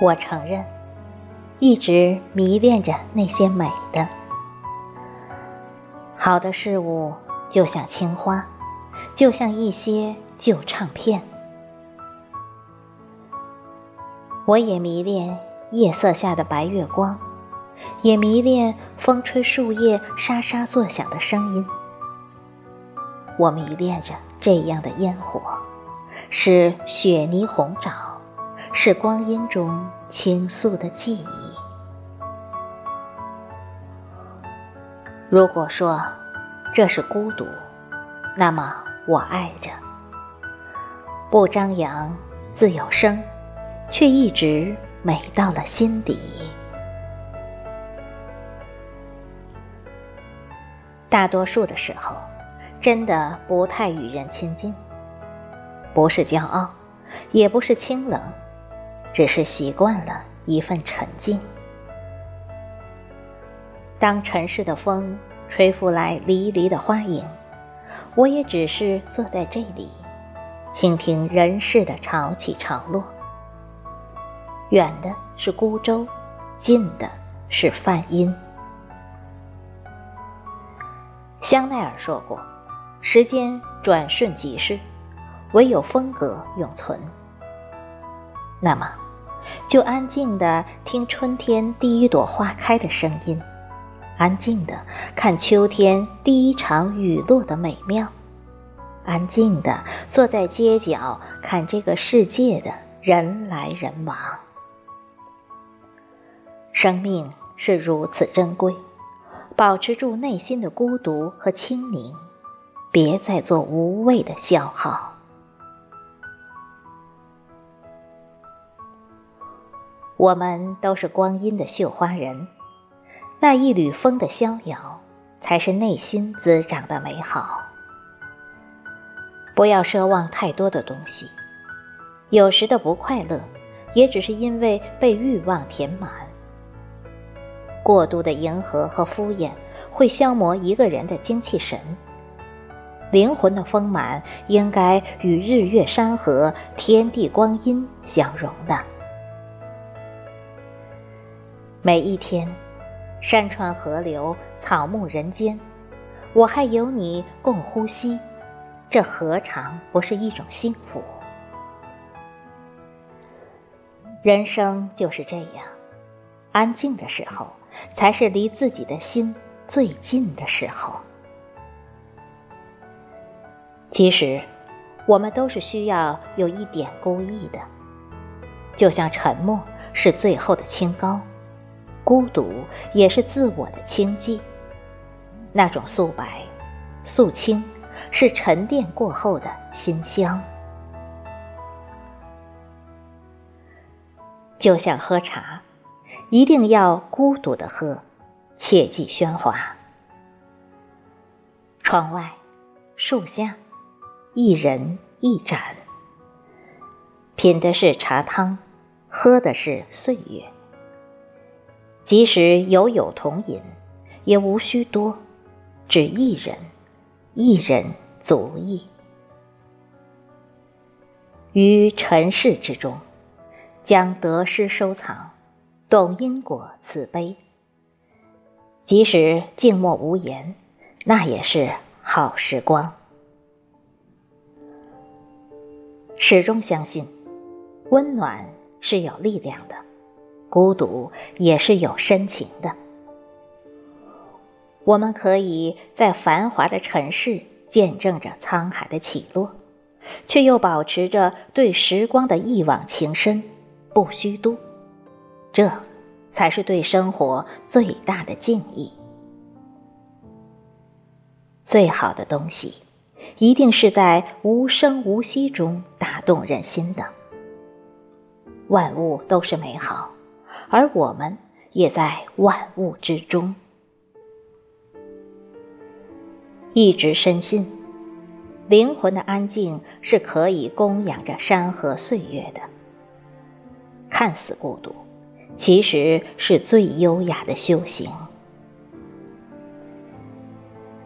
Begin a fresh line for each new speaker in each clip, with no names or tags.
我承认，一直迷恋着那些美的。好的事物就像青花，就像一些旧唱片。我也迷恋夜色下的白月光，也迷恋风吹树叶沙沙作响的声音。我迷恋着这样的烟火，是雪泥红爪，是光阴中倾诉的记忆。如果说这是孤独，那么我爱着，不张扬，自有声，却一直美到了心底。大多数的时候。真的不太与人亲近，不是骄傲，也不是清冷，只是习惯了一份沉静。当尘世的风吹拂来离离的花影，我也只是坐在这里，倾听人世的潮起潮落。远的是孤舟，近的是梵音。香奈儿说过。时间转瞬即逝，唯有风格永存。那么，就安静的听春天第一朵花开的声音，安静的看秋天第一场雨落的美妙，安静的坐在街角看这个世界的人来人往。生命是如此珍贵，保持住内心的孤独和清宁。别再做无谓的消耗。我们都是光阴的绣花人，那一缕风的逍遥，才是内心滋长的美好。不要奢望太多的东西，有时的不快乐，也只是因为被欲望填满。过度的迎合和敷衍，会消磨一个人的精气神。灵魂的丰满应该与日月山河、天地光阴相融的。每一天，山川河流、草木人间，我还有你共呼吸，这何尝不是一种幸福？人生就是这样，安静的时候，才是离自己的心最近的时候。其实，我们都是需要有一点孤意的，就像沉默是最后的清高，孤独也是自我的清寂。那种素白、素清，是沉淀过后的馨香。就像喝茶，一定要孤独的喝，切忌喧哗。窗外，树下。一人一盏，品的是茶汤，喝的是岁月。即使有友同饮，也无需多，只一人，一人足矣。于尘世之中，将得失收藏，懂因果慈悲。即使静默无言，那也是好时光。始终相信，温暖是有力量的，孤独也是有深情的。我们可以在繁华的尘世见证着沧海的起落，却又保持着对时光的一往情深，不虚度。这，才是对生活最大的敬意。最好的东西。一定是在无声无息中打动人心的。万物都是美好，而我们也在万物之中。一直深信，灵魂的安静是可以供养着山河岁月的。看似孤独，其实是最优雅的修行。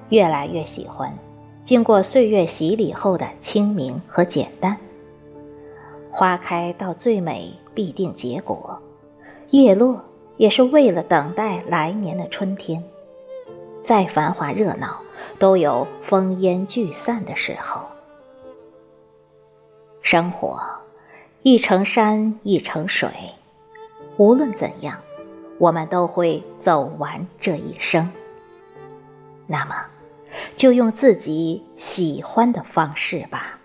越来越喜欢。经过岁月洗礼后的清明和简单，花开到最美必定结果，叶落也是为了等待来年的春天。再繁华热闹，都有风烟聚散的时候。生活，一程山，一程水，无论怎样，我们都会走完这一生。那么，就用自己喜欢的方式吧。